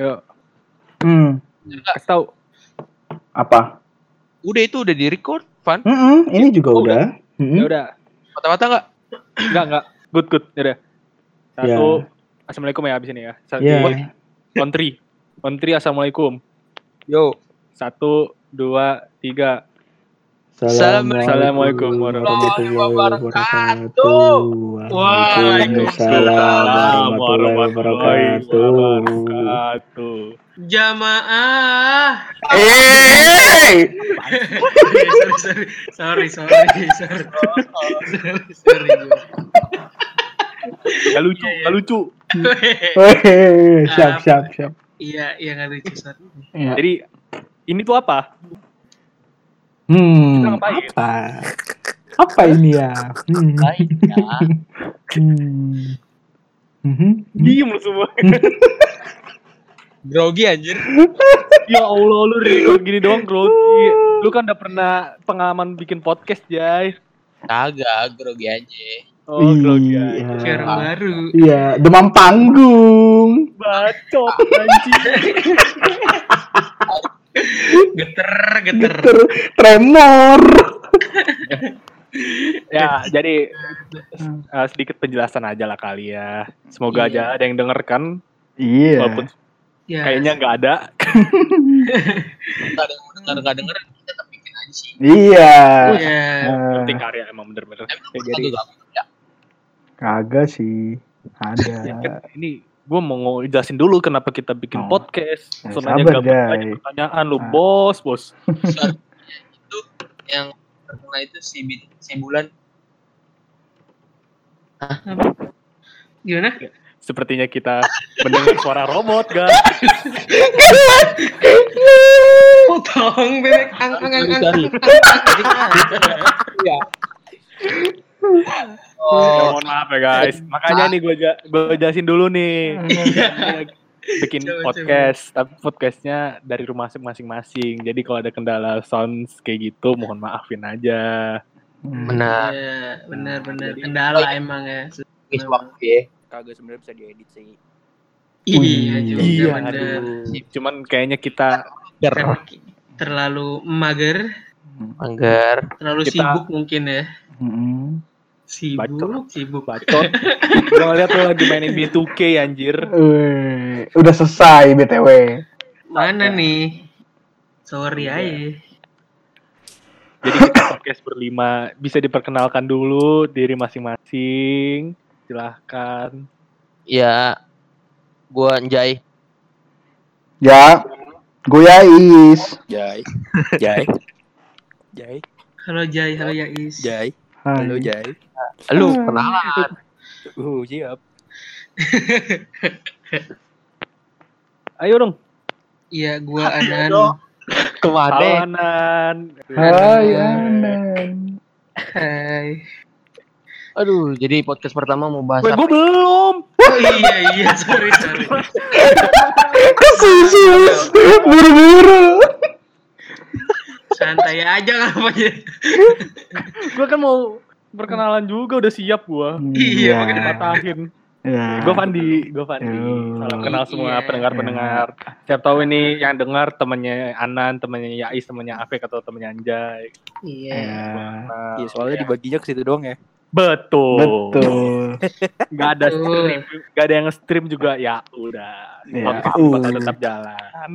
Yuk, Hmm, kasih tahu. apa? Udah itu udah di record, Van. Mm-mm, ini juga Oh, udah. Ya Mm-mm. udah, Mata-mata nggak? enggak enggak. Good good. Ya udah. Satu. Assalamualaikum ya abis ini ya. Satu. Ya. On three. On three assalamualaikum. Yo. Satu, dua, tiga. Assalamualaikum warahmatullahi wabarakatuh. Waalaikumsalam warahmatullahi wabarakatuh. Jamaah. Eh, sorry, sorry, sorry, sorry, sorry, sorry. Gak lucu, gak lucu. Siap siap siap. Iya, iya nggak lucu, sorry. Jadi ini tuh apa? Hmm, Kita ngapain? apa? Apa ini ya? Hmm. Hmm. Mhm. Diem lu semua. Grogi anjir. ya Allah lu Rino gini doang grogi. Lu kan udah pernah pengalaman bikin podcast, Jay. Kagak, grogi aja. Oh, grogi. Iya. aja. Kayak orang baru. Iya, demam panggung. Bacot anjing. Geter, geter. Geter, tremor. ya, jadi eh, sedikit penjelasan aja lah kali ya. Semoga Iya. aja ada yang denger kan. Iya. Walaupun Ya, kayaknya nggak ada. Nggak ada yang mau denger nggak denger, tetap bikin aja sih. Iya. Iya. Eh, Penting karya emang bener-bener. Emang Ya, jadi. Kagak sih. Ada. ya kan, ini gue mau ngejelasin dulu kenapa kita bikin Oh. podcast. Ya, Soalnya sabar, gak banyak pertanyaan lu, Ah. bos, bos. itu yang terkena itu si si bulan Gimana? Sepertinya kita mendengar suara robot, guys. Potong bebek ang ang ang ang. Sorry, Ya, Oh, mohon maaf ya guys. Makanya nih gue gue jelasin dulu nih. bikin Coba, podcast, tapi podcastnya dari rumah masing-masing. Jadi kalau ada kendala sounds kayak gitu, mohon maafin aja. benar. Iya, benar benar. Kendala emang ya. Guys, waktu ya. kagak sebenarnya bisa diedit sih. Iya juga Iya, benar. aduh. Cuman kayaknya kita Karena ki- terlalu mager, Anggar. terlalu Kita- sibuk mungkin ya. Sibuk, Bacot. sibuk. bacot. gue ngeliat lu lagi mainin B2K anjir. Weh, udah selesai BTW. Mana nih? Sorry Iya. aja. Jadi kita podcast berlima bisa diperkenalkan dulu diri masing-masing. Silahkan. Ya, gua Njai. Ya, gue Yais. Jai. Jai. Jai. Halo Jai, halo Yais. Jai. Hai. Halo Jai. Lu kenalan. Uh, siap. Ayo dong. Iya, gua Anan. Ke mana? Kawanan. Hai, Anan. Hai. Aduh, jadi podcast pertama mau bahas Gue belum. Oh iya iya, sorry sorry. Kesusus, buru-buru. Santai aja ngapanya. Gue kan mau perkenalan juga udah siap gue. Iya, makanya Patahin. Ya. Gue Fandi, gue Fandi. Oh. Salam kenal semua Iya. pendengar-pendengar. Siap tahu ini yang dengar temennya Anan, temennya Yais, temennya Afek atau temennya Anjay. Iya. Iya, soalnya dibaginya ke situ doang ya. betul. betul. Gak ada stream, gak ada yang stream juga ya udah. Ya, tetap jalan.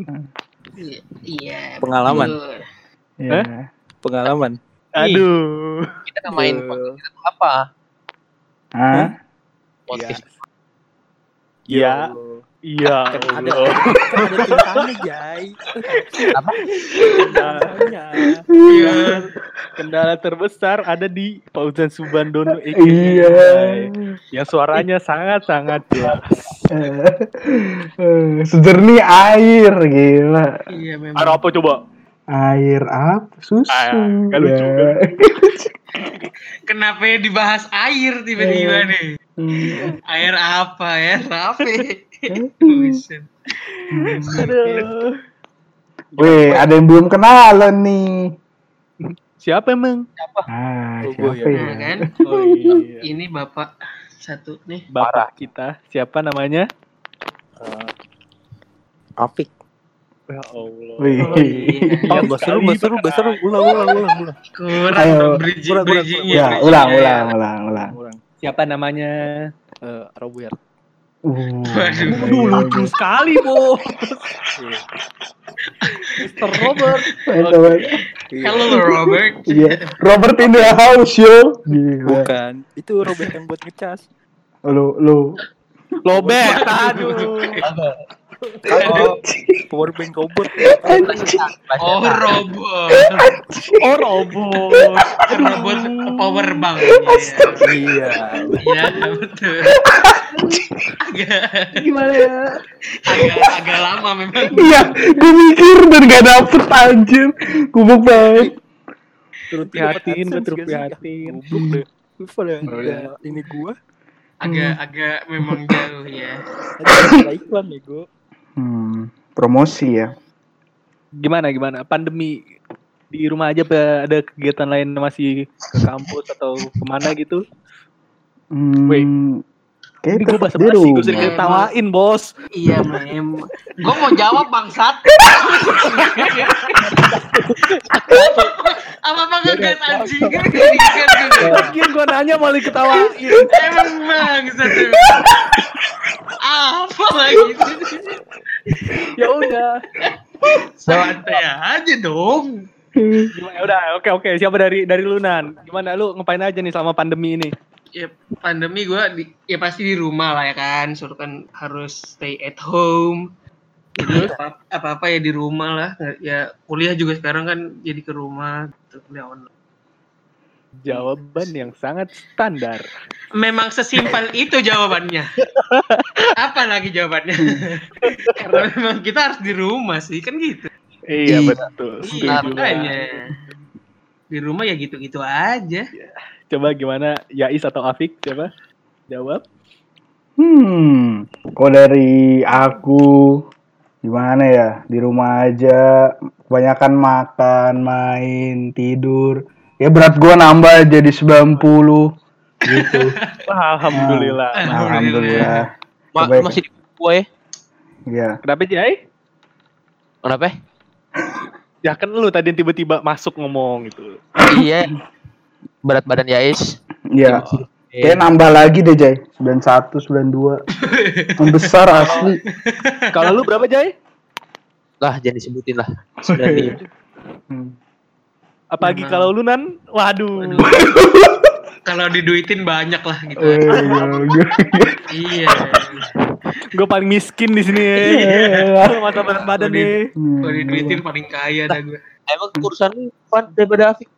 Iya, Iya. Pengalaman. betul. Ya. Pengalaman. Aduh. Kita main Eh, podcast apa? Hah? Podcast. Iya. Iya. Kan ada, kan ada Jai. Apa? Iya. Kendala terbesar ada di Fauzan Subandono Iya. Yang suaranya sangat-sangat jelas. Eh, Sejernih air, gila. Iya memang. Ada apa coba? Air apa? Susu. Ah, lucu, Ya. Kenapa ya dibahas air tiba-tiba Iya. nih? Hmm. Air apa ya? Apa? Aduh. Weh, ada yang belum kenalan nih. Siapa emang? Ah, Oh, siapa ya. ya? Nah, kan? Oh iya. Ini bapak satu nih. Bapak kita siapa namanya? Eh, Apik. Ya Allah. Wih. Oh, iya. Ya, gak seru, gak seru, gak seru. Ulang, ulang, ulang, ulang. Kurang Ayo. bridging, Kurang, kurang, bridgingnya. Ya, bridgingnya. ulang, ulang, ulang, ulang. Ulang. Siapa namanya? Eh, Robert. Uh. Waduh. Aduh, lucu sekali, Bo. Iya. Mr. Robert. Itu, Bang. Hello Robert. Iya. Robert in the house, yo. Bukan. Itu Robert yang buat ngecas. Lu, lu. Lobet. Aduh. Oh, power bank Robert. Oh Robot. Oh, robot. Robot power bank. Iya. Iya betul. Agak Gimana ya? agak agak lama memang. Iya, gue mikir dan gak dapet anjir. Gubuk banget. Turun Prihatin, gue turut prihatin. Goblok deh. Lu pada ada ini gua. Agak agak memang jauh ya. Ada iklan nih gua. Hmm, promosi ya. Gimana, gimana? Pandemi di rumah aja apa ada kegiatan lain masih ke kampus atau ke mana gitu? Hmm, Wait. Kayak Ini gue bahasa basi, gue sering ketawain, bos. Iya mem. Gue mau jawab bangsat. apa apa ngegas anjing kan Lagian gue nanya malah ketawain. Emang bangsat. Apa lagi? ya udah. Santai aja dong. Gimana? Ya udah, oke oke. Siapa dari dari Lunan? Gimana lu ngapain aja nih selama pandemi ini? Ya pandemi gue ya pasti di rumah lah ya kan. Suruh kan harus stay at home. Jadi apa apa ya di rumah lah. Ya kuliah juga sekarang kan jadi ke rumah. Gitu, kuliah online. Jawaban yang sangat standar. Memang sesimpel itu jawabannya. Apa lagi jawabannya? Karena memang kita harus di rumah sih kan gitu. Iya Iya. betul. Iya. Di rumah ya gitu-gitu aja. Coba gimana Yais atau Afik? Coba jawab. Hmm, kok dari aku gimana ya? Di rumah aja, kebanyakan makan, main, tidur. Ya berat gua nambah jadi 90 gitu. Wah, Alhamdulillah. Alhamdulillah. Ma Coba- masih di gua ya. Ya. Kenapa Jai? Kenapa? Ya kan lu tadi yang tiba-tiba masuk ngomong gitu. iya. Berat badan Yais. Ya. Kayak nambah lagi deh, Jay. 91, 92. Membesar asli. Kalau lu berapa Jai? Lah jangan disebutin lah. Sudah di Hmm. Apalagi Memang. kalau lu nan, waduh. Waduh. Kalau diduitin banyak lah gitu. Eh, iya, iya. iya. Gue paling miskin di sini. Iya. Lu masa badan badan nih. Kalau diduitin paling kaya dah gue. Emang urusan lu Pan daripada Afik.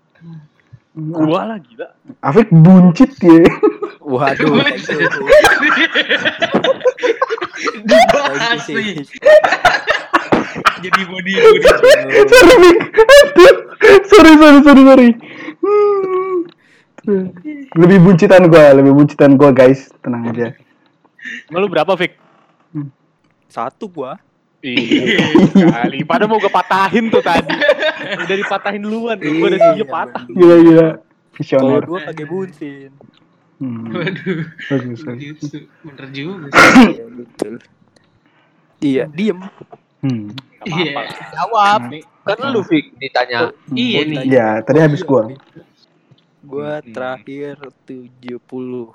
Gua lah gila. Afik buncit ya. Waduh. Dibahas nih. Jadi body body. sorry. Sorry, sorry, sorry, sorry. Hmm. Lebih buncitan gua, lebih buncitan gua, guys. Tenang aja. Emang lu berapa, Fik? Satu gua. Iya, kali. Padahal mau gue patahin tuh tadi. Udah dipatahin duluan. Gue udah Iya, siap patah. Gila, gila. Kalau Visioner. dua kagak bunsin. Hmm. Waduh. Bagus, bagus. Jutsu. Bener juga. Iya, betul. Iya, diem. Hmm. Lah. Jawab. Nih, Kan lu Fik ditanya. Iya nih. Ya, tadi habis gua. Gua Hmm. terakhir 70.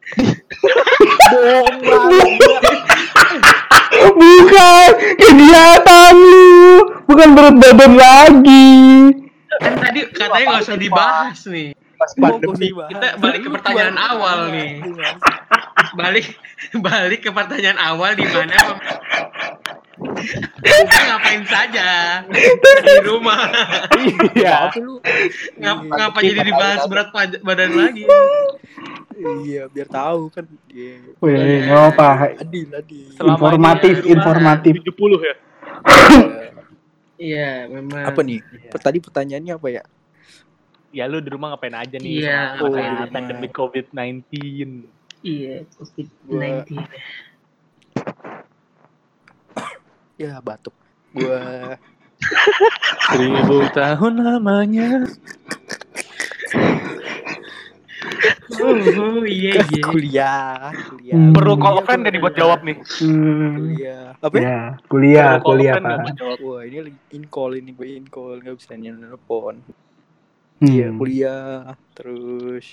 Bukan, kegiatan lu. Bukan berat badan lagi. Kan tadi katanya nggak usah dibahas nih. Pas pandemi. Kita balik ke pertanyaan awal nih. Balik balik ke pertanyaan awal di mana ngapain saja di rumah. Iya. Apa lu? Ngap, Iya. ngapa jadi dibahas berat badan lagi? Iya, biar tahu kan. Iya. Wih, nggak apa. Adil, adil. Selama Informatif, ini informatif. 70 ya. Iya, memang. apa nih? Per- Tadi pertanyaannya apa ya? Ya lu di rumah ngapain aja nih? Iya, rumah. pandemi COVID-19. Iya, COVID-19. Ya, batuk. Gua Seribu tahun lamanya. Oh iya iya. kuliah, kuliah. Hmm. Perlu Kuliah call gua friend kuliah. jawab nih? Hmm. Kuliah. Apa? ya? Ya, kuliah, Perlu kuliah pak. buat? Wah, ini lagi in call ini gue in call nggak bisa nelpon. Hmm. Iya, kuliah. Terus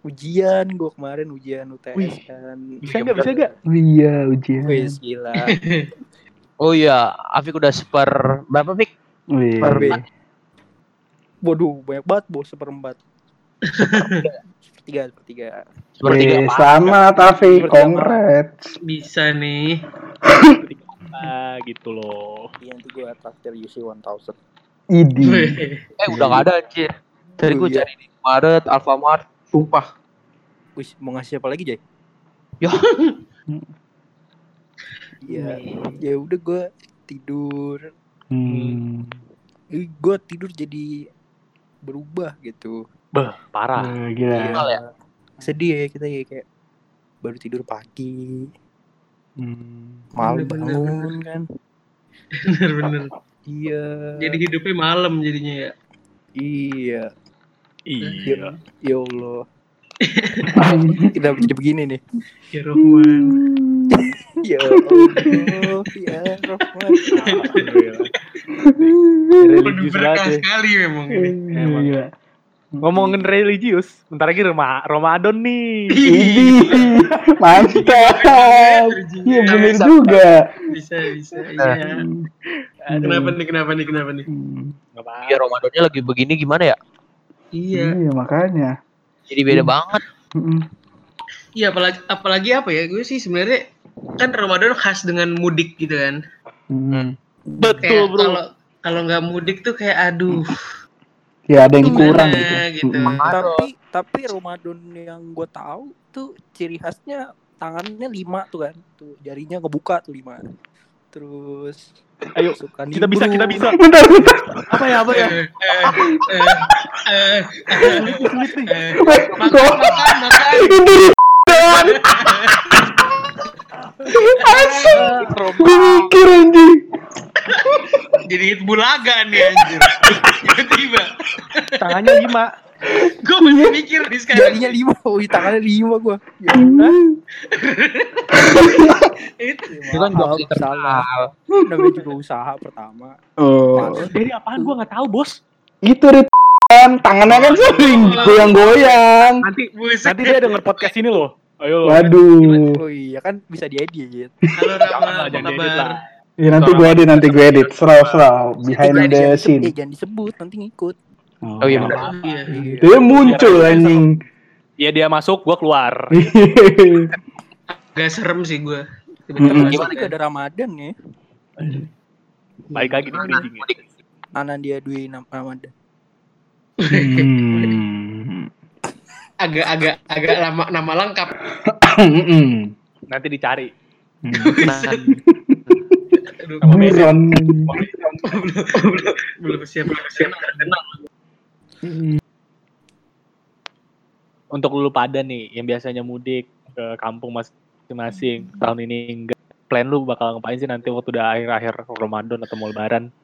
ujian gue kemarin ujian UTS Wih. kan. Bisa nggak? Bisa nggak? Oh iya ujian. Wih, gila. Oh iya, Afik udah seper berapa Fik? Wih. Seperempat. Waduh, banyak banget bos seperempat. Sepertiga, sepertiga. Sepertiga Wih, Afi, Seperti congrats. Bisa nih. Gitu loh. Iya, nanti gue traktir UC 1000. Idi. Eh udah gak ada anjir. Tadi gue iya. cari di Maret, Alfamart, sumpah. Wih, mau ngasih apa lagi, Jay? Ya. Iya, ya udah gue tidur. Hmm. Eh, gue tidur jadi berubah gitu. Beh, parah. Wah, gila. Normal ya? Sedih ya kita ya kayak baru tidur pagi, Hmm. malam Bener, bener, bangun kan. Bener-bener. Iya. Jadi hidupnya malam jadinya ya. Iya. Iya. Ya Allah. Kenapa jadi begini nih? Ya Rohman. Ya Allah, ya Rahman. Penuh Religius banget ya. sekali memang ini. Emang. Iya. Ngomongin religius, bentar lagi Roma Ramadan nih. Mantap. Iya bener juga. Bisa bisa. Iya. Kenapa nih kenapa nih kenapa nih? Hmm. Iya Ramadannya lagi begini gimana ya? Iya. Iya makanya. Jadi beda banget. Mm-mm. Iya apalagi apalagi apa ya? Gue sih sebenarnya kan Ramadan khas dengan mudik gitu kan. Hmm. Betul, Kayak Bro. Kalau kalau nggak mudik tuh kayak aduh. Ya ada yang Gimana kurang gitu. gitu. Tapi tapi Ramadan yang gue tahu tuh ciri khasnya tangannya lima tuh kan, tuh jarinya ngebuka tuh lima. Terus Ayo, suka kita bisa, kita bisa. Bentar, bentar. Apa ya, apa ya? Eh, eh, eh, eh, eh. Makan makan makan. Asal. Gue mikir anjing. Jadi hit bulaga nih anjir. Tiba-tiba. Tangannya lima. Gue masih mikir nih sekarang. jarinya lima, wih tangannya lima gue. Ya, Itu. Itu kan salah. internal. Namanya juga usaha pertama. Oh, Dari apaan gua nggak tahu, Bos. itu Rit. kan tangannya kan sering goyang-goyang. Nanti nanti dia denger podcast ini loh. Ayo. Waduh. Oh iya kan bisa diedit. Halo Rama, apa kabar? Lah. Ya nanti gue edit, nanti gue edit. Serau, serau. Behind Eh, the scene. disebut, eh, jangan disebut nanti ngikut. Oh iya benar. Oh, iya. Dia muncul anjing. Iya dia masuk, gua keluar. Gak serem sih gue. Gimana gak ada Ramadan ya? Baik lagi nih bridging-nya. Anandia Dwi Ramadan. Hmm. Agak agak agak lama nama lengkap. Nanti dicari. Hmm. Aduh, Sama beda. Buron. belum siap belum siap. Untuk lu pada nih yang biasanya mudik ke kampung masing-masing tahun ini enggak plan lu bakal ngapain sih nanti waktu udah akhir-akhir Ramadan atau mau lebaran?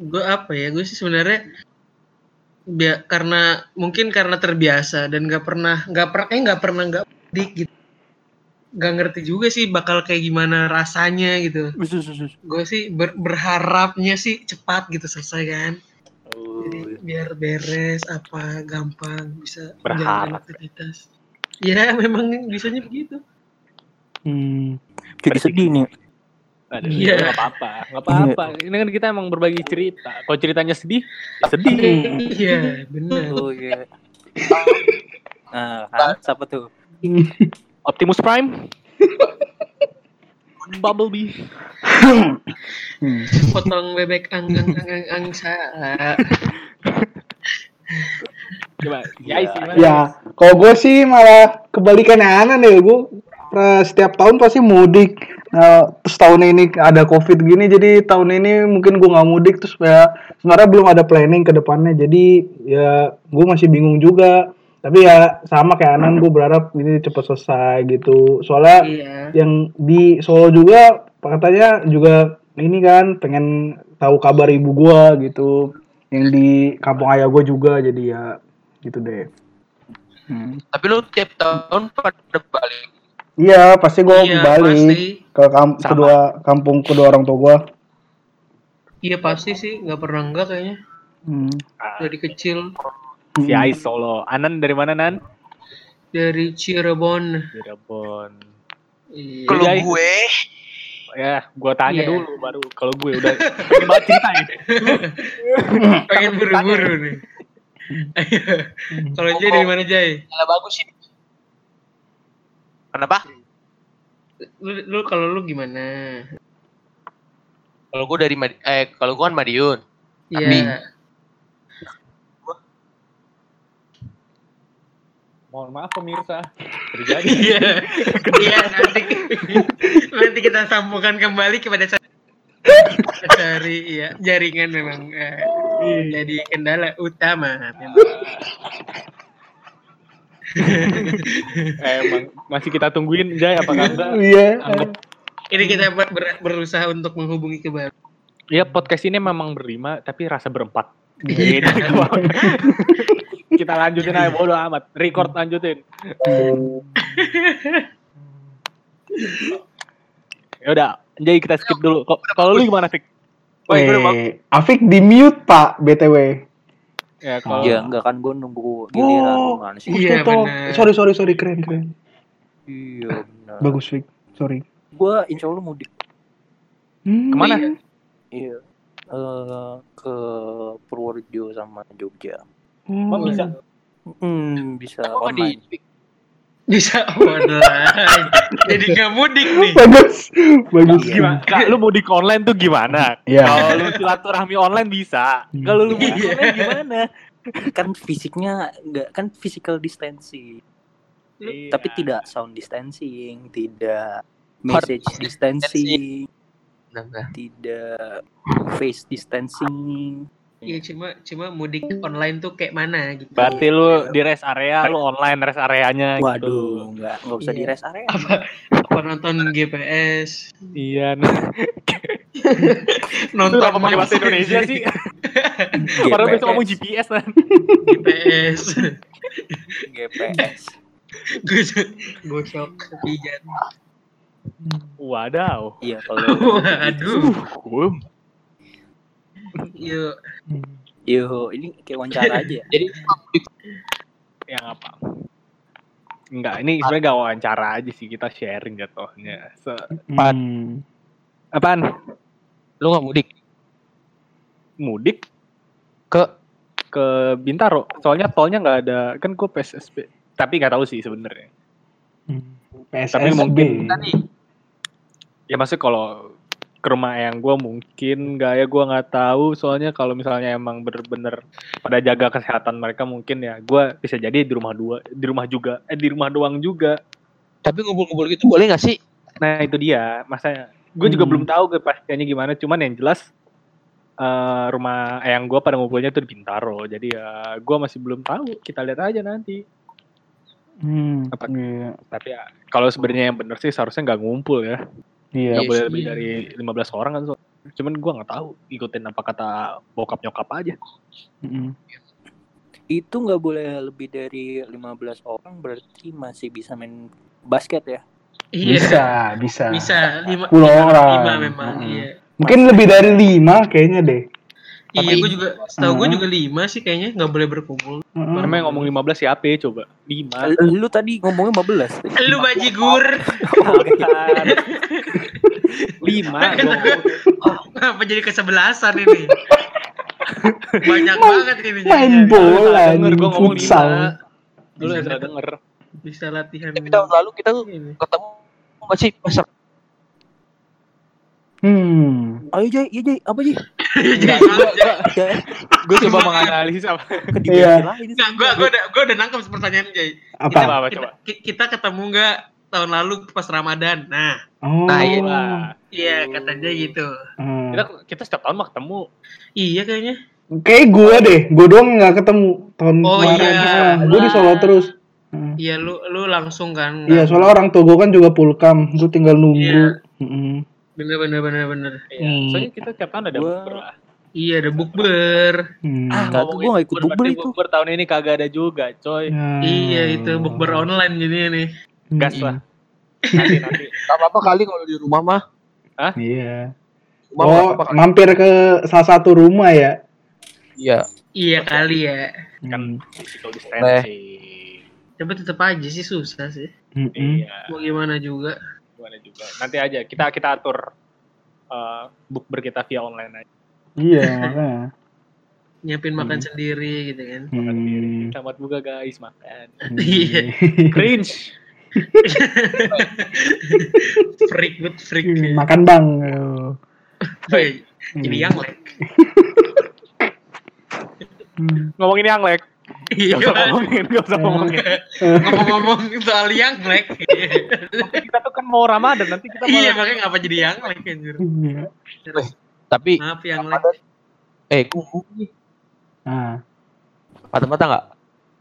gue apa ya? Gue sih sebenarnya bia- karena mungkin karena terbiasa dan nggak pernah nggak pernah eh nggak pernah nggak mudik gitu. Gak ngerti juga sih bakal kayak gimana rasanya gitu. Gue sih ber- berharapnya sih cepat gitu selesai kan. Jadi biar beres apa gampang bisa Berharap. aktivitas. Ya memang bisanya begitu. Hmm. Jadi sedih nih. Iya. nggak apa-apa, nggak apa-apa. Ini kan kita emang berbagi cerita. Kalau ceritanya sedih, ya sedih. Iya benar. Oh iya. Nah, kan, siapa tuh? Optimus Prime, Bumblebee. Hmm. Potong bebek ang ang ang ang, ang sa. Coba, ya gimana? Ya, kalau gue sih malah kebalikannya aneh deh. Gue setiap tahun pasti mudik. Nah, terus tahun ini ada covid gini, jadi tahun ini mungkin gue nggak mudik. Terus ya sebenarnya belum ada planning ke depannya. Jadi ya gue masih bingung juga. Tapi ya sama kayak Anan, gue berharap ini cepet selesai gitu. Soalnya Iya. yang di Solo juga katanya juga ini kan pengen tahu kabar ibu gua gitu yang di kampung ayah gua juga jadi ya gitu deh Hmm. Tapi lu tiap tahun pada balik. Iya, pasti gue Iya, balik pasti. ke kam- Sama. kedua kampung kedua orang tua gue. Iya pasti sih, nggak pernah enggak kayaknya. Hmm. Dari kecil, si Ais Solo. Anan dari mana Nan? dari Cirebon. Cirebon. Iya. Kalau Jai. gue Ya, gua tanya Iya. dulu baru kalau gue udah pengen banget cerita ya. pengen buru-buru nih. Kalau Jay dari mana Jay? salah bagus sih. Kenapa? Lu, lu kalau lu gimana? Kalau gue dari eh kalau gue kan Madiun. Iya. Tapi- Mohon maaf pemirsa. Terjadi. Iya. Iya nanti nanti kita sambungkan kembali kepada cari ya jaringan memang eh, jadi kendala utama memang. Eh, emang masih kita tungguin Jay apakah enggak? Iya. Ini kita ber- ber- berusaha untuk menghubungi kembali. Iya podcast ini memang berlima tapi rasa berempat. Iya. kita lanjutin aja bodo amat. Record lanjutin. ya udah, jadi kita skip dulu. Kalau lu gimana, Fik? Oh, iya. Eh, Afik di mute pak btw. Ya kalau Iya, enggak kan gue nunggu giliran Oh. sih? Iya, benar. Sorry sorry sorry keren keren. Iya, benar. Bagus Fik. Sorry. Gue insya Allah mudik. Hmm. ke mana? Iya. Eh ke Purworejo sama Jogja. Emang bisa? Hmm, bisa Oh, di online. Bisa online. Jadi nggak mudik nih. Bagus. Bagus. Gimana? Kak, lu mudik online tuh gimana? Iya. Kalau lu silaturahmi online bisa. Kalau lu mudik Iya. online gimana? Kan fisiknya enggak kan physical distancing, Iya. tapi tidak sound distancing, tidak message distancing, tidak face distancing. Iya cuma cuma mudik online tuh kayak mana gitu. Berarti lu di rest area, lu online rest areanya gitu. Waduh, enggak enggak usah Iya. di rest area. apa apa nonton GPS Iya. nah. Nonton kenapa pakai bahasa Indonesia sih? Orang bisa ngomong GPS kan. GPS GPS. gosok gosok pijat Wadaw. Iya kalau waduh Yuk yo ini kayak wawancara aja. ya. Jadi Yang apa? Enggak, ini sebenarnya gak wawancara aja sih, kita sharing jatuhnya. Se Hmm. apaan? lu nggak mudik Mudik ke ke Bintaro. Soalnya tolnya nggak ada, kan gue PSSB. Tapi nggak tahu sih sebenarnya. Hmm. Tapi mungkin-? Ya maksudnya kalau ke rumah yang gue mungkin nggak ya gue nggak tahu. Soalnya kalau misalnya emang bener-bener pada jaga kesehatan mereka mungkin ya gue bisa jadi di rumah dua, di rumah juga, eh di rumah doang juga. Tapi ngumpul-ngumpul gitu boleh nggak sih? Nah itu dia, masanya gue juga Hmm. belum tahu kepastiannya gimana. Cuman yang jelas eh, rumah yang gue pada ngumpulnya tuh di Bintaro. Jadi ya gue masih belum tahu. Kita lihat aja nanti. Hmm. Apa? Iya. Tapi ya kalau sebenarnya yang bener sih seharusnya nggak ngumpul ya. Iya. Iya boleh lebih dari 15 orang kan. so. Cuman gue nggak tahu ikutin apa kata bokap nyokap aja. Hmm. Itu nggak boleh lebih dari 15 orang berarti masih bisa main basket ya. iya Bisa, bisa. bisa lima Sepuluh lima- orang. lima memang Mm-mm. iya Mungkin lebih dari lima kayaknya deh. Iya gue juga setahu gue juga lima sih kayaknya nggak boleh berkumpul Hmm. Namanya yang ngomong 15 siapa ya coba? 5. Lu tadi ngomongnya 15. lu bajigur 5 apa jadi kesebelasan ini banyak banget ini Main jadinya. bola gue ngomong futsal. 5. Lu yang salah denger. bisa latihan Tapi tahun lalu kita tuh ini. ketemu masih pasar Hmm. Ayo Jay, iya Jay, apa Jay? Gue coba menganalisis apa. ke Iya. Nggak, gua, gua udah, gua udah nangkep pertanyaan Jay. Apa? Apa, apa Kita, coba? ki- kita ketemu nggak tahun lalu pas Ramadan? Nah, Oh. Nah, iya. Iya katanya gitu. Hmm. kita kita setiap tahun mah ketemu. Iya kayaknya. Kayak gue deh, gue doang nggak ketemu tahun Oh, kemarin. iya. gue di Solo terus. Hmm. Iya lu lu langsung kan. Iya, soalnya orang tua gue kan juga pulkam, gue tinggal nunggu. Iya. Mm-mm. Bener bener bener bener. Iya. Hmm. Soalnya kita setiap tahun ada Gua- bukber lah. Iya, ada bukber. Hmm. Ah, gua nggak ikut bukber, itu. bukber tahun ini kagak ada juga, coy. Hmm. Iya, itu bukber online jadinya nih. Gas lah. Nanti nanti. Gak apa-apa kali kalau di rumah mah. Iya. Rumah Oh, mampir ke salah satu rumah ya? Iya. Iya kali ya. Kan Hmm. physical distancing. Tapi tetap aja sih susah sih. Mm-mm. Iya, Mau gimana juga. Gimana juga. Nanti aja kita kita atur uh, bukber kita via online aja. Iya, makanya. Nyiapin makan Hmm. sendiri gitu kan. Makan sendiri. Hmm. Selamat buka guys, makan. Iya. Cringe. freak but freak. Makan bang. Woi, Jadi yang like. Hmm. Ngomongin yang lek. Iya. Gak usah ngomongin, gak usah ngomongin. Ngomong-ngomong soal yang like. kita tuh kan mau Ramadan nanti kita Iya, makanya ngapa jadi yang like anjir. Iya. Tapi Maaf yang like. eh kuku nih. Nah, Patah-patah nggak?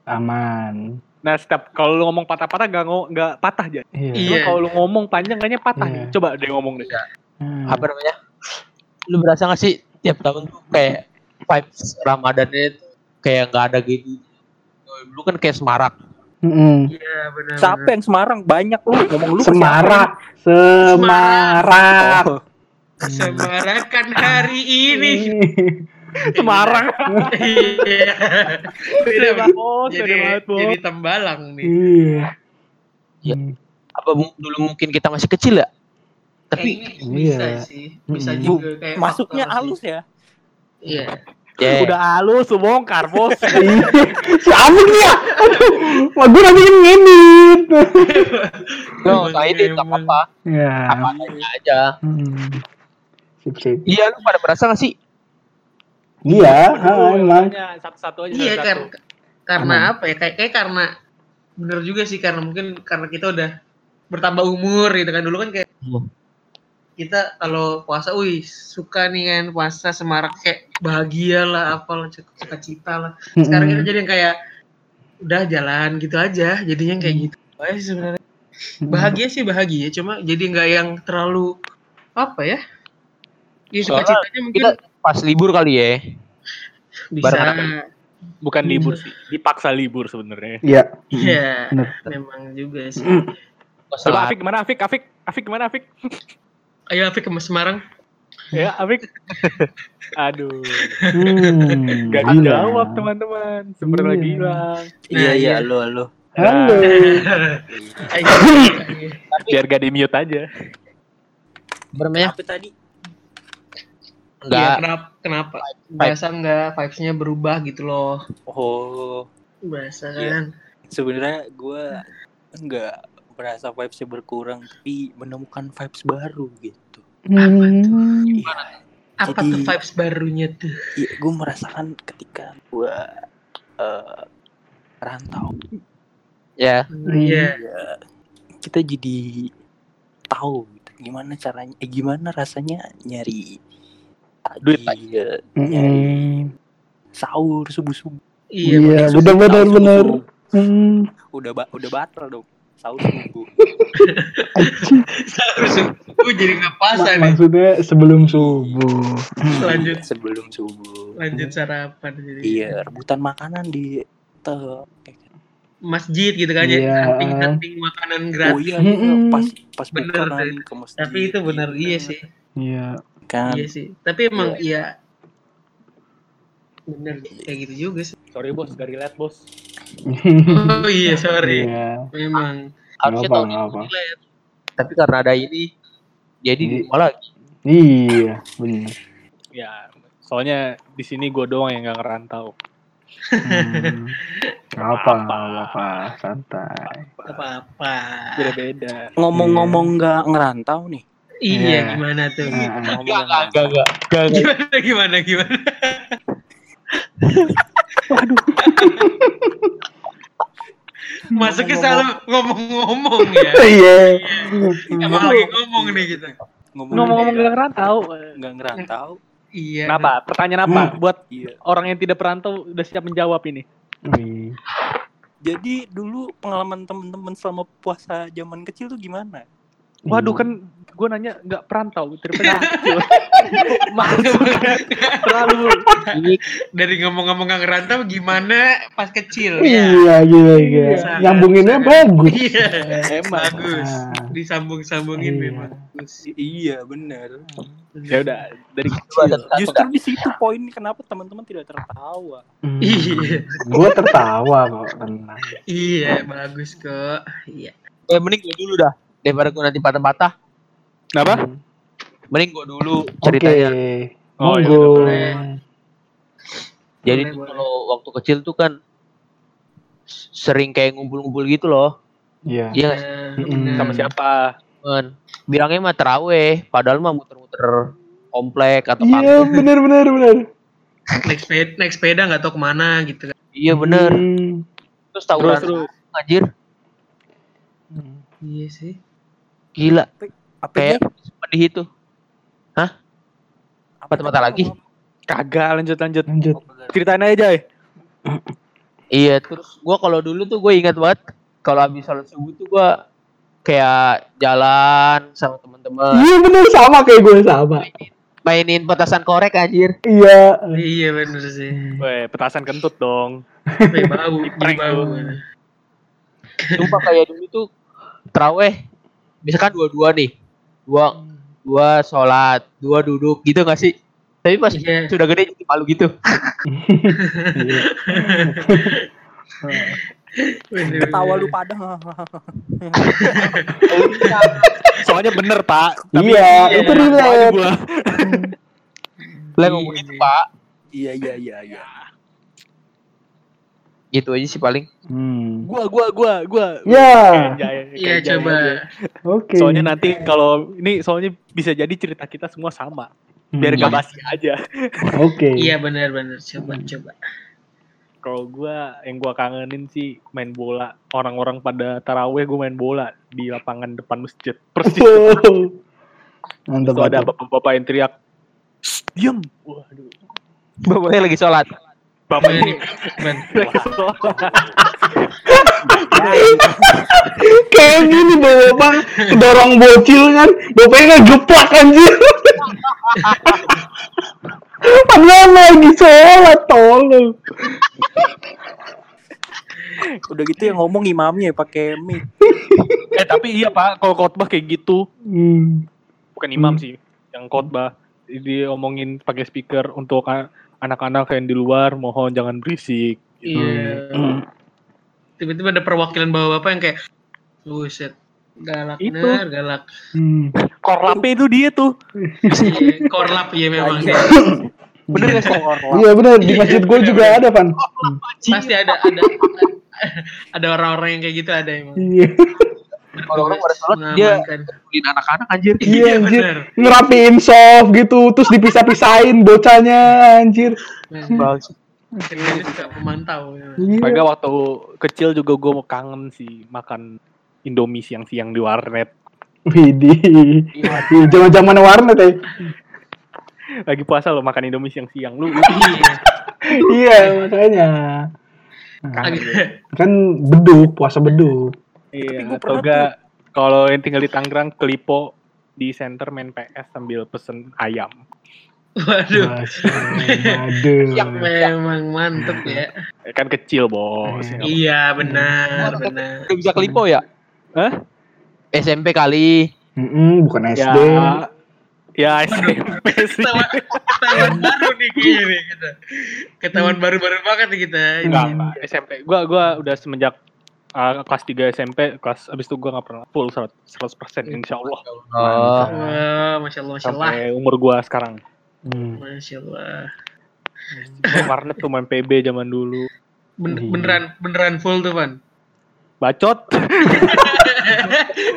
aman. Nah, setiap kalau lu ngomong patah-patah gak, gak patah aja. Iya. Iya. Cuma kalau lu ngomong panjang kayaknya patah Iya. nih. Coba deh ngomong deh. Hmm. Apa namanya? Lu berasa nggak sih tiap tahun tuh kayak vibes Ramadannya itu kayak nggak ada gitu. Dulu kan kayak semarak. Mm-mm. Iya, benar. Siapa yang Semarang? Banyak lu ngomong lu Semarak, semarak. Oh. Semarakan hari ini. Semarang. Iya. Beda banget, bos. Jadi, banget, bos. jadi tembalang nih. Iya. Iya. Hmm. Apa dulu mungkin kita masih kecil ya? Tapi Kayaknya bisa Iya. sih. Bisa Mm-mm. juga kayak Masuknya halus ya. Iya. Ya Udah halus, lu bongkar, bos. Iya. Si Amik nih ya. Aduh, wah gue nanti ngedit. no, Emang, nah ini nggak emang. apa-apa. Ya. Apa adanya aja. Hmm. Sip sip. Iya, lu pada berasa nggak sih? Iya, ha, Aduh, emang. makanya Satu-satu aja. Iya kan karena Aman. apa ya kayak kayak karena bener juga sih karena mungkin karena kita udah bertambah umur gitu kan dulu kan kayak Hmm. kita kalau puasa wih suka nih kan puasa semarak kayak bahagia lah apalah suka cita lah sekarang kita jadi yang kayak udah jalan gitu aja jadinya kayak gitu aja sih sebenarnya bahagia sih bahagia cuma jadi nggak yang terlalu apa ya ya suka Soalnya citanya mungkin Kita pas libur kali ya. bisa bareng- Bukan libur sih. Dipaksa libur sebenarnya. Iya. Iya, memang juga sih. Coba Afik gimana Afik? Afik, Afik gimana Afik? Ayo Afik ke Semarang. Ya, Afik. Aduh, Hmm. gak gila. dijawab teman-teman. Iya. lagi hilang. Iya Nah, iya iya. halo halo. Halo. Ayo. Biar gak di mute aja. apa namanya? Apa tadi? Iya, Enggak. kenapa kenapa? Bahasa enggak vibes-nya berubah gitu loh. Oh, Bahasa Iya. kan. sebenarnya gua nggak merasa vibesnya berkurang, tapi menemukan vibes baru gitu. Hmm. Apa Jadi- tuh vibes barunya tuh? Iya, gue merasakan ketika gua eh, rantau. Ya. Iya. Ya, kita jadi tahu gitu, gimana caranya, eh, gimana rasanya nyari Duit, pagi, eh, Mm-mm. nyari sahur subuh subuh. Iya, Iya, bener Sahur bener. subuh. Hmm. Udah ba- udah batal dong sahur subuh. harus gue jadi nggak pas nih. maksudnya sebelum subuh. Lanjut sebelum subuh. lanjut sarapan jadi. Iya, rebutan makanan di te- Masjid gitu kan ya, Iya. hunting-hunting makanan Oh gratis. iya, iya. Mm-mm. pas pas Bener kan deh. ke masjid. Tapi itu benar iya sih. Iya. Kan. Iya sih. Tapi emang iya bener kayak gitu juga sih. Sorry bos, gak relate bos. Oh iya sorry. Iya. Memang. Harusnya apa, tahun ini apa. Tapi karena ada ini jadi di Iya. rumah lagi. Iya, bener. Ya, soalnya di sini gue doang yang gak ngerantau. Hmm. Gak apa, gak apa, santai. Apa-apa. Beda-beda. Ngomong-ngomong nggak ngerantau nih. Iya Iya. gimana tuh? Nah, Ngomong Enggak, nggak enggak, enggak, enggak. Gimana gimana gimana? Masuknya selalu ngomong-ngomong ya. Iya. Emang lagi ngomong nih kita. Ngomong-ngomong gak ngerantau. nggak ngerantau. Iya. Kenapa? Pertanyaan apa? Buat Iya. orang yang tidak perantau udah siap menjawab ini. Wih. Jadi dulu pengalaman temen-temen selama puasa zaman kecil tuh gimana? Waduh Hmm. kan gue nanya nggak perantau daripada kecil. Maksudnya terlalu Dari ngomong-ngomong nggak ngerantau gimana pas kecil ya. Iya, gila. Sangat, Nyambunginnya sangat. bagus. Iya. Emang. Bagus. Ah. Disambung-sambungin Iya. memang. Bagus. Iya benar. ya udah dari kecil. Justru di situ poin kenapa teman-teman tidak tertawa. Hmm. Iya. Gue tertawa kok, tenang. Iya, bagus kok. Iya. Eh mending gue dulu dah. Daripada gue nanti patah-patah. Kenapa? Mending gue dulu ceritanya. Oh, iya, boleh. Jadi Boleh, tuh boleh. kalau waktu kecil tuh kan sering kayak ngumpul-ngumpul gitu loh. Iya. Iya Nah, Mm-mm. benar. Sama siapa? temen? Bilangnya mah teraweh, padahal mah muter-muter komplek atau Iya, kampung. benar benar benar. naik sepeda, naik sepeda nggak tahu ke mana gitu kan. Iya bener. Hmm. Terus Terus tawuran terus. anjir. Iya sih. Gila. Apa Kayak pedih itu. Apa mata-mata tadi lagi? Kagak lanjut lanjut. Lanjut. Bener. Ceritain aja Jay. Iya, terus gua kalau dulu tuh gue ingat banget kalau habis sholat subuh tuh gua kayak jalan sama teman-teman Iya benar sama kayak gue sama. mainin petasan korek anjir. Iya. Iya bener sih. Weh, petasan kentut dong. Bau, bau. lu. Sumpah kayak dulu tuh teraweh misalkan dua-dua nih. Dua dua sholat, dua duduk gitu gak sih? Tapi pas Iya. sudah gede jadi malu gitu. Bener, Ketawa lu pada. Soalnya bener pak. Tapi Iya, iya, itu relate. Lah ngomong gitu, Pak. Iya iya iya iya. Gitu aja sih paling. Hmm. Gua gua gua gua. Ya. Kayak Jay, Iya kayak Jay coba. Oke. Soalnya nanti kalau ini soalnya bisa jadi cerita kita semua sama. Biar Hmm. gak basi aja. Oke. Iya benar-benar coba coba. Kalau gua yang gua kangenin sih main bola. Orang-orang pada taraweh gua main bola di lapangan depan masjid. Persis. Oh. Mantap ada bapak-bapak yang teriak. "Shh, Diem. Waduh. Bapaknya lagi sholat. Bapak ini nih, Ben. Kayak gini bapak dorong bocil kan, bapaknya ngegeplak anjir. Padahal lagi sholat tolong. Udah gitu yang ngomong imamnya pakai mic. eh tapi iya pak, kalau khotbah kayak gitu, Hmm. bukan imam Hmm. sih, yang khotbah diomongin pakai speaker untuk anak-anak yang di luar mohon jangan berisik. Iya. Tiba-tiba ada perwakilan bapak-bapak yang kayak buset. Galak Itu. bener, galak. Hmm. Korlapnya itu dia tuh. Iya, korlap ya memang. Iya. Bener gak sih? Iya benar di masjid gue juga ada pan. Pasti ada ada ada orang-orang yang kayak gitu ada emang. Iya. Kalau orang pada sholat dia anak-anak anjir. Iya Iya anjir. Ngerapiin soft gitu, terus dipisah-pisahin bocahnya anjir. Bagus. Memantau. ya. Iya. Waktu kecil juga gue mau kangen sih makan Indomie siang-siang di warnet. Widih. Iya, Zaman-zaman warnet ya. Lagi puasa lo makan Indomie siang-siang lu. Iya. Iya, makanya. Nah, kan beduk, puasa beduk. Iya, atau enggak kalau yang tinggal di Tangerang kelipo di center main PS sambil pesen ayam. Waduh. Aduh. Memang mantep ya. Eh, Kan kecil bos. Iya. Iya benar benar. Udah bisa kelipo ya? Hah? SMP kali. Mm-mm, bukan SD. Ya, ya SMP sih. Ketahuan ketahuan baru nih kayaknya nih kita. Ketahuan baru-baru banget nih kita. Enggak, Pak. SMP. Gua gua udah semenjak uh, kelas 3 SMP, kelas abis itu gua nggak pernah full 100%, 100% insya Allah. Oh. Wah, masya Allah, masya Allah, Sampai umur gua sekarang. Hmm. masya Allah. Warnet tuh main PB zaman dulu. Ben- Iya. beneran beneran full tuh pan. Bacot.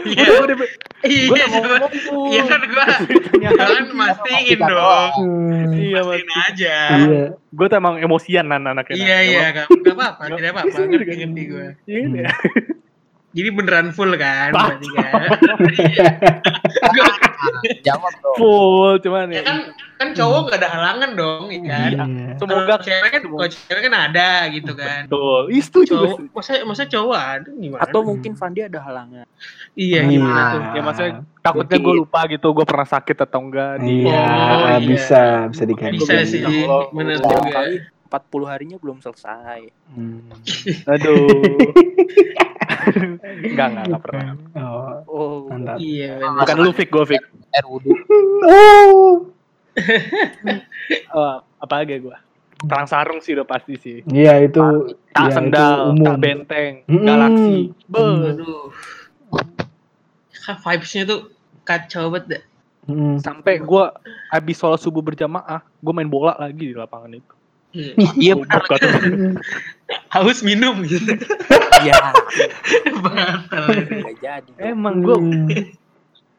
Iya. Udah- Iya, ngomong. Iya kan gua. Jangan mastiin dong. Hmm. Iya, Mastiin Mas. aja. Iya. Gue tuh emang emosian nan anaknya. Iya iya, gak, apa-apa, tidak apa-apa, ngerti ngerti gua. Iya, iya. Jadi beneran full kan berarti kan. Iya. Jawab dong. Full cuman ya ya. kan kan cowok gak ada halangan dong ya kan. Iya. Semoga cewek kan kalau cewek kan ada gitu kan. betul. Ih, setuju. Cowok setuju. masa masa cowok ada gimana? Atau mungkin Fandi ada halangan. iya Iya. gimana tuh? Ya maksudnya takutnya gue lupa gitu, gue pernah sakit atau enggak di Iya, Oh, iya. bisa, bisa dikaji. Bisa sih, bener Allah. juga. Kali 40 harinya belum selesai. Hmm. Aduh. enggak, enggak, enggak pernah. Oh, Oh, mantap. Iya, bener. Bukan lu Fik, gue Fik. Air wudhu. Oh. Oh, apa lagi gue? Perang sarung sih udah pasti sih. Iya itu, Tak iya, itu sendal, umum. tak benteng, Mm-mm. galaksi. Be. Aduh. Kan vibes-nya tuh kacau banget dah. Hmm. Sampai gue habis sholat subuh berjamaah, gue main bola lagi di lapangan itu. Iya. Iya benar. Haus minum gitu. Iya, Batal. jadi. Emang gue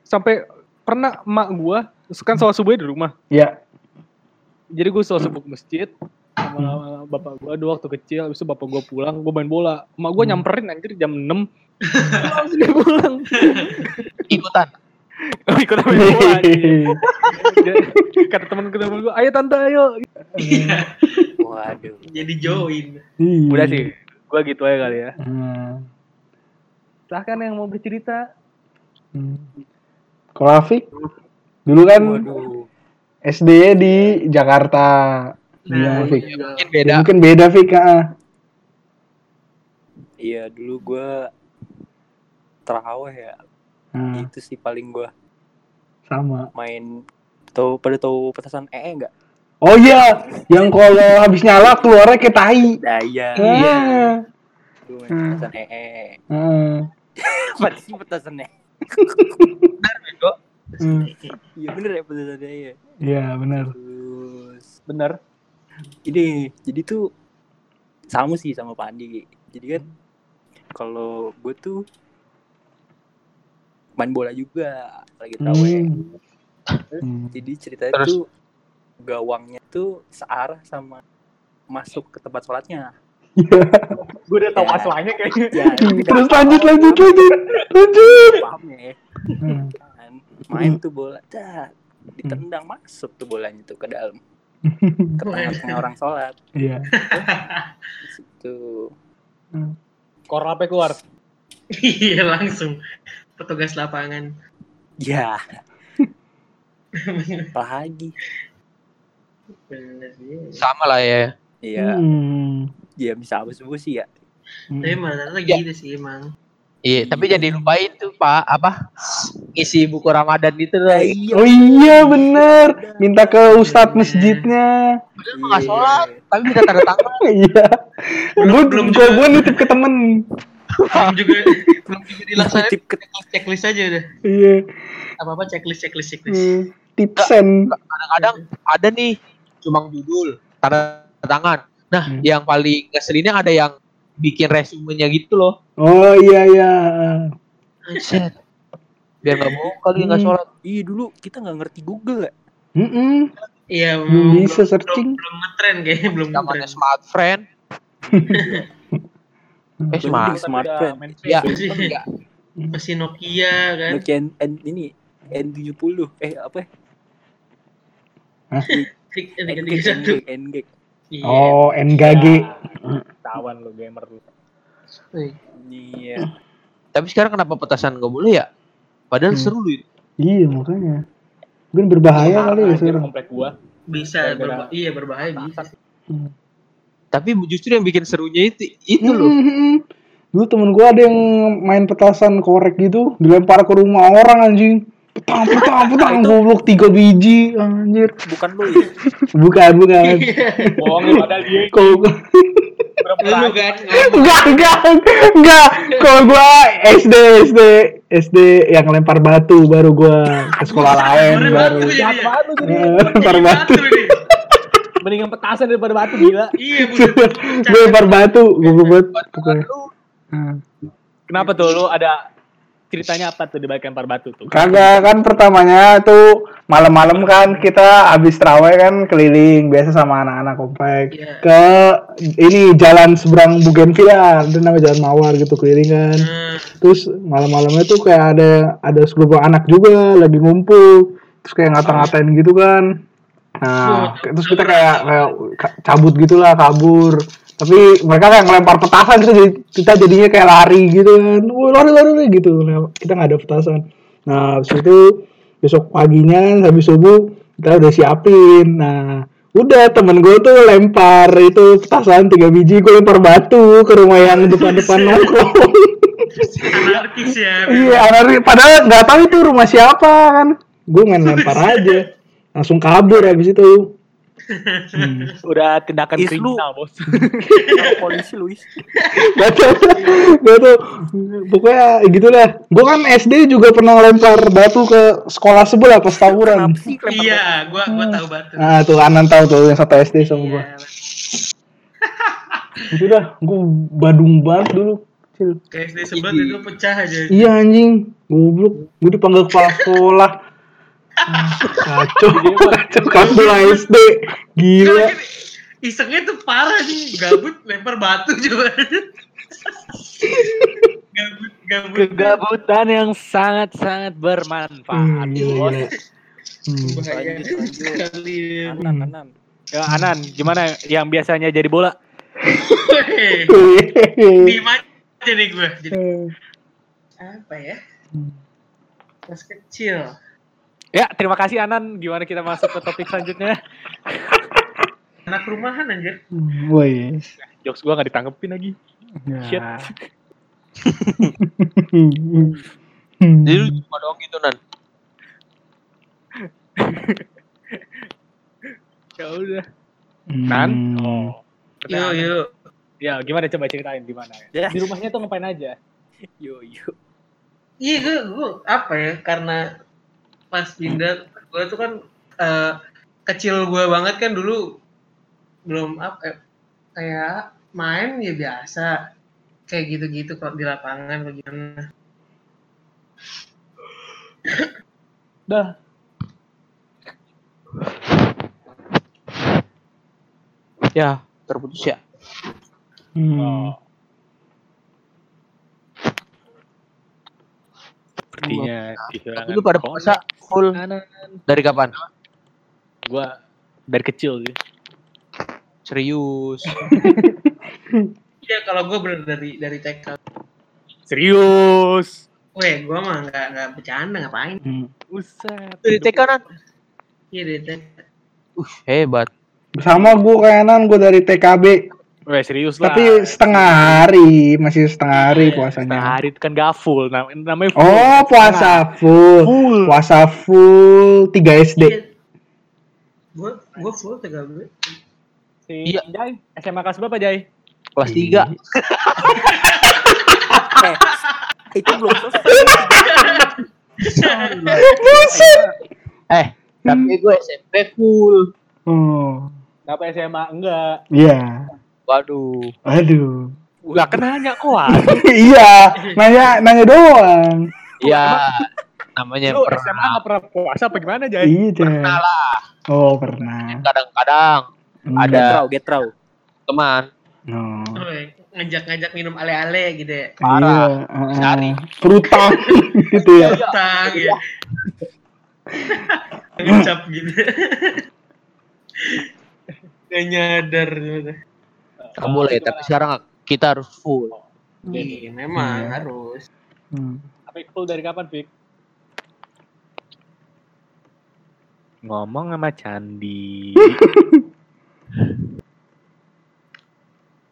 sampai pernah emak gue kan sholat subuhnya di rumah. Ya. Jadi gue sholat subuh ke masjid sama bapak gue dua waktu kecil. Habis itu bapak gue pulang, gue main bola. Emak gue Hmm. nyamperin anjir jam 6. Langsung dia pulang. Ikutan. Oh, ikut anjir. Dia- Kata temen-temen gue, ayo tante ayo. Iya. Waduh. Jadi join. Iya. Udah sih, gue gitu aja kali ya. Hmm. Silahkan yang mau bercerita. Hmm. Kalau Afik, dulu kan Waduh. SD di Jakarta. Iya, Nah, Fik. iya. Mungkin Ya, beda. mungkin beda Fik. ah. Iya, dulu gua terawih ya. Nah, Itu sih paling gua sama. main tahu pada tahu petasan ee enggak? Oh iya, yang kalau habis nyala keluarnya kayak tai. Nah, iya. Ah. Dulu main Hmm. petasan ee. Ah. Apa sih petasan ee? Hmm. Iya bener ya petasan ee. Iya benar. Terus Bener. ini jadi tuh sama sih sama Pak Andi Gi. jadi kan kalau gue tuh main bola juga lagi Hmm. Hmm. jadi ceritanya Terus? tuh gawangnya tuh searah sama masuk ke tempat sholatnya Gue udah tau Ya. masalahnya kayaknya. ya Terus lanjut lanjut lanjut lanjut. paham ya Hmm. kan main tuh bola dah ditendang masuk tuh bolanya tuh ke dalam ke tengah-tengah orang sholat Iya. di situ Kor apa keluar? Iya langsung petugas lapangan. ya apalagi Bener sih. Sama lah ya. Iya, Hmm. ya bisa apa semua sih ya. Tapi malah Ya. gitu sih emang. Iya, tapi jadi lupain tuh Pak apa isi buku Ramadan itu loh. Oh iya bener. Minta ke ustadz masjidnya. Padahal nggak sholat, tapi minta tanda tangan. Iya. Gue belum gue nitip ke temen. Belum juga belum juga dilaksanain Titip ke checklist, checklist aja udah. Iya. Apa apa checklist checklist checklist. Hmm. Tipsen. Kadang-kadang ada nih cuma judul, tanda tangan. Nah, Hmm. yang paling ngeselinnya ada yang bikin resumenya gitu loh. Oh iya iya. Set. Biar nggak bohong kali nggak Hmm. sholat. Iya dulu kita nggak ngerti Google ya. Mm-mm. Iya Belum memang bisa belum- searching. Belum, belum ngetren kayaknya belum Namanya ngetren. smart friend. eh smart. Smartphone. Ya, Masih, masih Nokia kan. Nokia N, N- ini N70 eh apa ya? Satu. N-Gag, N-Gag. Iya. Oh NGG. Tawan lu gamer lu. Iya. Tapi sekarang kenapa petasan nggak boleh ya? Padahal Hmm. seru loh. itu. Iya makanya. Mungkin berbahaya kali ya sekarang. komplek gua. Bisa berba- iya berbahaya bisa. Tapi justru yang bikin serunya itu itu loh. Mm-mm. Dulu temen gua ada yang main petasan korek gitu, dilempar ke rumah orang anjing. Petang, petang, petang, goblok tiga biji anjir. Bukan lu ya. Bukan, bukan. Bohong padahal dia Lu kan enggak, enggak, enggak. Kalau gua SD, SD, SD yang lempar batu baru gua ke sekolah lain baru. Lu jadi. Eh, Lempar batu. Mendingan petasan daripada batu gila. Iya bukan. Gue lempar batu, banget. Pokoknya. Hmm. Kenapa tuh lu ada ceritanya apa tuh di balik lempar batu tuh? Kagak kan pertamanya tuh malam-malam kan kita habis terawih kan keliling biasa sama anak-anak komplek Iya. ke ini jalan seberang Bougainvillea ada nama jalan Mawar gitu keliling kan Hmm. terus malam-malamnya tuh kayak ada ada sekelompok anak juga lagi ngumpul terus kayak ngata-ngatain gitu kan nah terus kita kayak kayak ka- cabut gitulah kabur tapi mereka kayak ngelempar petasan gitu jadi kita jadinya kayak lari gitu kan Wah, lari lari lari gitu nah, kita nggak ada petasan nah habis itu besok paginya habis subuh kita udah siapin nah udah temen gue tuh lempar itu petasan tiga biji gue lempar batu ke rumah yang depan-depan nongkrong Anarkis ya. Iya, anarkis. Padahal nggak tahu itu rumah siapa kan. Gue main lempar aja. Langsung kabur habis itu. Hmm. Udah tindakan Is lu- kriminal, Bos. Kalau polisi Luis. Gak tau, gak tau. Pokoknya gitu lah. Gue kan SD juga pernah lempar batu ke sekolah sebelah pas tawuran. Iya, gua gua tahu batu. Nah tuh Anan tahu tuh yang satu SD sama gue. Iya. Itu dah, gue badung banget dulu. Kecil. Ke SD sebelah itu pecah aja. Iya anjing, goblok. Gue dipanggil kepala sekolah. Kacau, kacau kepala SD. Gila. Isengnya tuh parah nih, gabut lempar batu coba. gabut, gabut. Kegabutan yang sangat-sangat bermanfaat. Hmm, Bos. gila. Hmm. Bahaya. Anan, anan. Ya, Anan, gimana yang biasanya jadi bola? Diem aja nih gue. Jadi apa ya? Pas kecil. Ya, terima kasih Anan. Gimana kita masuk ke topik selanjutnya? Anak rumahan anjir. Woi. Jokes gua nggak ditanggepin lagi. Shit. Ya. Jadi lu cuma doang gitu nan. Ya udah. Hmm. Nan? Oh. Yuk, yuk. Ya, gimana coba ceritain gimana? Ya. Di rumahnya tuh ngapain aja? Yo yo. Iya gue, gue apa ya karena pas pindah gue tuh kan eh, kecil gue banget kan dulu belum apa eh, kayak main ya biasa kayak gitu-gitu kalau di lapangan bagaimana Dah. Ya, terputus ya. Hmm. Oh. Sepertinya Tapi lu pada puasa full dari kapan? Gua dari kecil sih. Serius. iya kalau gue bener dari dari TK Serius. Weh, gue mah nggak nggak bercanda ngapain Hmm. Buset. Dari TK nan. iya dari TK Uh, hebat. Sama gue kayak Nan, gue dari TKB. Weh, serius lah. Tapi setengah hari, masih setengah hari puasanya. Sehari itu kan gak full. Nam- Namanya full. Oh, puasa full. Full. Puasa full 3 SD. gue gue full TK gue Si Iya. Jai, SMA kelas berapa Jai? Kelas 3. Eh, itu belum selesai. Eh, tapi gue SMP full. Oh, Kenapa SMA enggak? iya. Waduh. Aduh. Lah kan nanya kok. iya, nanya nanya doang. Ya, namanya Lu pernah. SMA gak pernah puasa apa gimana Jai? Iya. Pernah lah. Oh, pernah. Kadang-kadang Hmm. Ada. Get raw, get raw. teman Oh. Weh, ngajak-ngajak minum ale-ale gitu ya Parah. Iya, uh, Sehari. Perutang gitu ya. Tang ya. Ngecap gitu. Gak nyadar gitu. Nggak boleh, tapi sekarang kita harus full. Iya, memang Iya. harus. Hmm. Tapi full dari kapan, Pik? Ngomong sama Candi.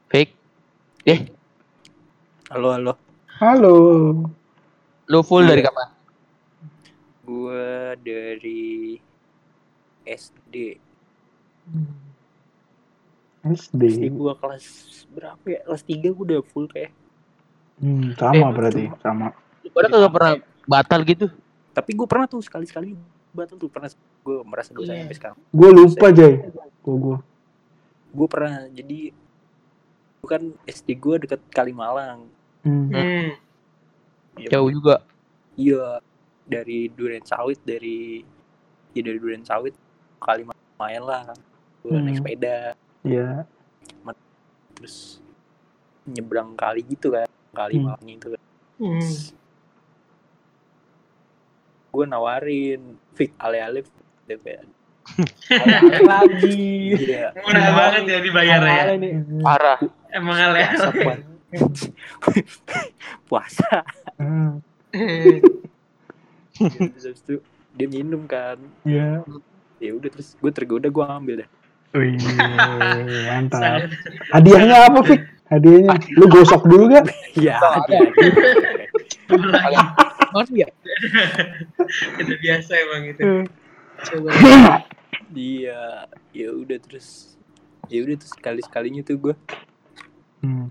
Fake. Eh, Halo, halo. Halo. lu full dari kapan? Gua dari SD. SD SD. gua kelas berapa ya? Kelas 3 gua udah full kayak. Hmm, sama Eh, berarti, sama. Lu pada kagak pernah batal gitu? Tapi gua pernah tuh sekali-sekali batal tuh pernah gua merasa dosa Iya. sampai sekarang. Gue lupa, Jay. Gue gue. Gua pernah jadi bukan SD gua deket Kalimalang. Hmm. Hmm. Iya, Jauh juga. Iya, dari Duren Sawit dari ya dari Duren Sawit kali lumayan lah gue naik Hmm. sepeda Iya. terus nyebrang kali gitu kan kali Hmm. malam itu kan. Hmm. gue nawarin ale-ale deh kayak ale-ale lagi iya Murah banget ya dibayar ya. Parah. Emang ale puasa Hmm. habis itu dia minum kan Iya. ya udah terus gue tergoda gue ambil deh Wih, mantap. Hadiahnya apa, Fik? Hadiahnya. Lu gosok dulu gak? ya Mana ya? Itu biasa emang itu. Coba. dia ya udah terus ya udah terus sekali sekalinya tuh gue Hmm.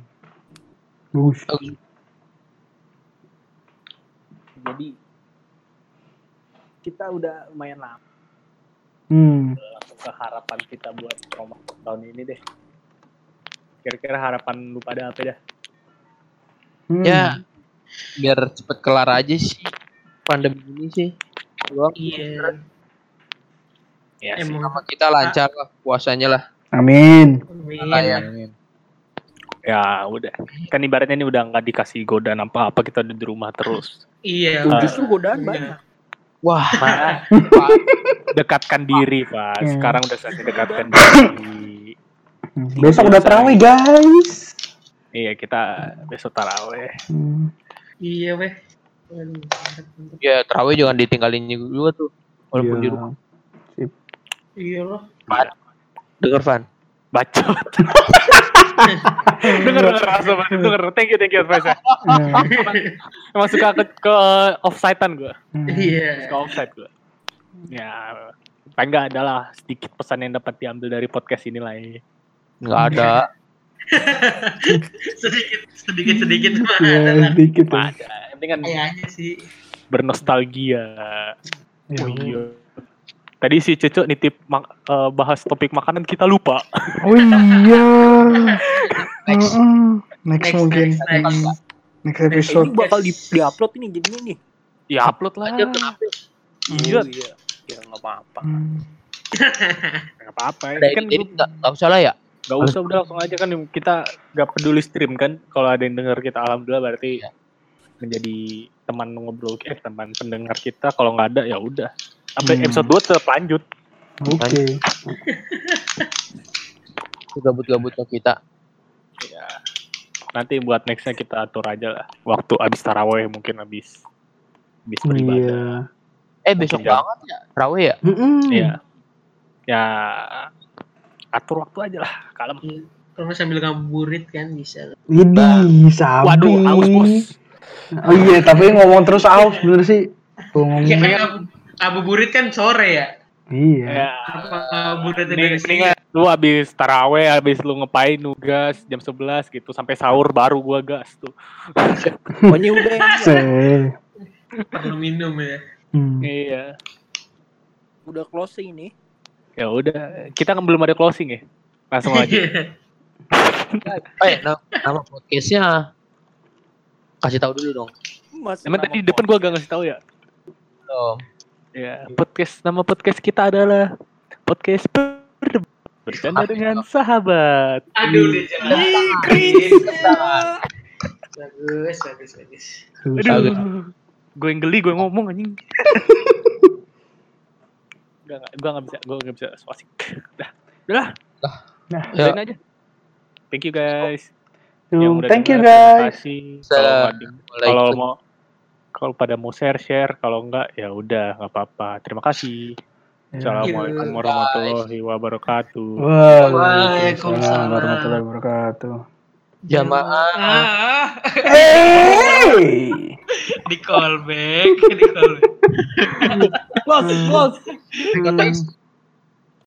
Bagus. Jadi kita udah lumayan lama Hmm. Langsung ke harapan kita buat promo tahun ini deh. Kira-kira harapan lu pada apa dah? Hmm. Ya, biar cepet kelar aja sih pandemi ini sih. Doang. Iya. Ya sih. Emang Sama kita lancar lah puasanya lah. Amin. Amin. ya. Ya udah. Kan ibaratnya ini udah nggak dikasih godaan apa-apa kita udah di rumah terus. Iya. Ah. justru godaan banyak Wah, dekatkan diri, Pak. Hmm. Sekarang udah saatnya dekatkan diri. Besok udah terawih, guys. Iya, kita besok taraweh. Hmm. Iya weh. Ya terawih jangan ditinggalin juga tuh. Walaupun Iya. di rumah. Iya loh. Denger Van. Bacot. denger denger langsung denger. Thank you, thank you advice Hmm. Emang suka ke, ke offside-an gue. Hmm. Iya. Suka offside gue. Ya, paling nggak adalah sedikit pesan yang dapat diambil dari podcast ini lah. ya. Nggak ada. sedikit sedikit sedikit mah Ya, ada lah. sedikit. Ada. Yang penting kan Kayaknya sih. bernostalgia. Ya. Oh iya. Tadi si Cece nitip mak- eh, bahas topik makanan kita lupa. Oh iya. Next. Mm-mm. Next, Next, mungkin. next, next. Next episode. ini bakal di, upload ini jadinya nih Ya upload lah. Aja kenapa? Iya. Ya nggak apa-apa Hmm. Nggak apa-apa ya. Kan jadi nggak nggak usah lah ya. Gak usah udah langsung aja kan kita gak peduli stream kan. Kalau ada yang denger kita alhamdulillah berarti menjadi teman ngobrol eh teman pendengar kita. Kalau nggak ada ya udah. Sampai Hmm. episode 2 tetap lanjut. Oke. Gabut-gabutnya kita. Ya. Nanti buat nextnya kita atur aja lah. Waktu abis taraweh mungkin abis abis beribadah. Iya. Eh besok Mungkin jam. banget ya. Terawih ya. Mm-mm. Iya. Ya atur waktu aja lah. Kalem. Kalau sambil ngabuburit kan bisa. Widih, sabi. Waduh, aus bos. Oh iya, tapi ngomong terus aus bener sih. Ya ngomong. kan ngabu- ngabuburit kan sore ya. Iya. Ya. Apa ngabuburit dari sini? lu abis taraweh, abis lu ngepain nugas jam 11 gitu sampai sahur baru gua gas tuh. pokoknya udah ya. Se. Perlu minum ya. Hmm. Iya. udah closing nih Ya udah, kita kan belum ada closing ya. Langsung aja. Eh nama, nama podcastnya kasih tahu dulu dong. Mas, Emang tadi di depan gua gak ngasih tahu ya? Oh, Ya, podcast nama podcast kita adalah podcast ber bercanda dengan sahabat. Aduh, udah jelas. Chris. Bagus, bagus, bagus. Aduh. Gue yang geli, gue ngomong anjing. Gak, gak, gue gak bisa, gue gak bisa so asik. Udah, udah, Nah, ya. aja. Thank you guys. Udah thank you guys. kasih. Kalau mau kalau pada mau share share, kalau enggak ya udah nggak apa-apa. Terima kasih. Ya. Assalamualaikum warahmatullahi wabarakatuh. Waalaikumsalam. warahmatullahi wabarakatuh. Jamaah. Ah, Hey. di callback, di callback. close close Kata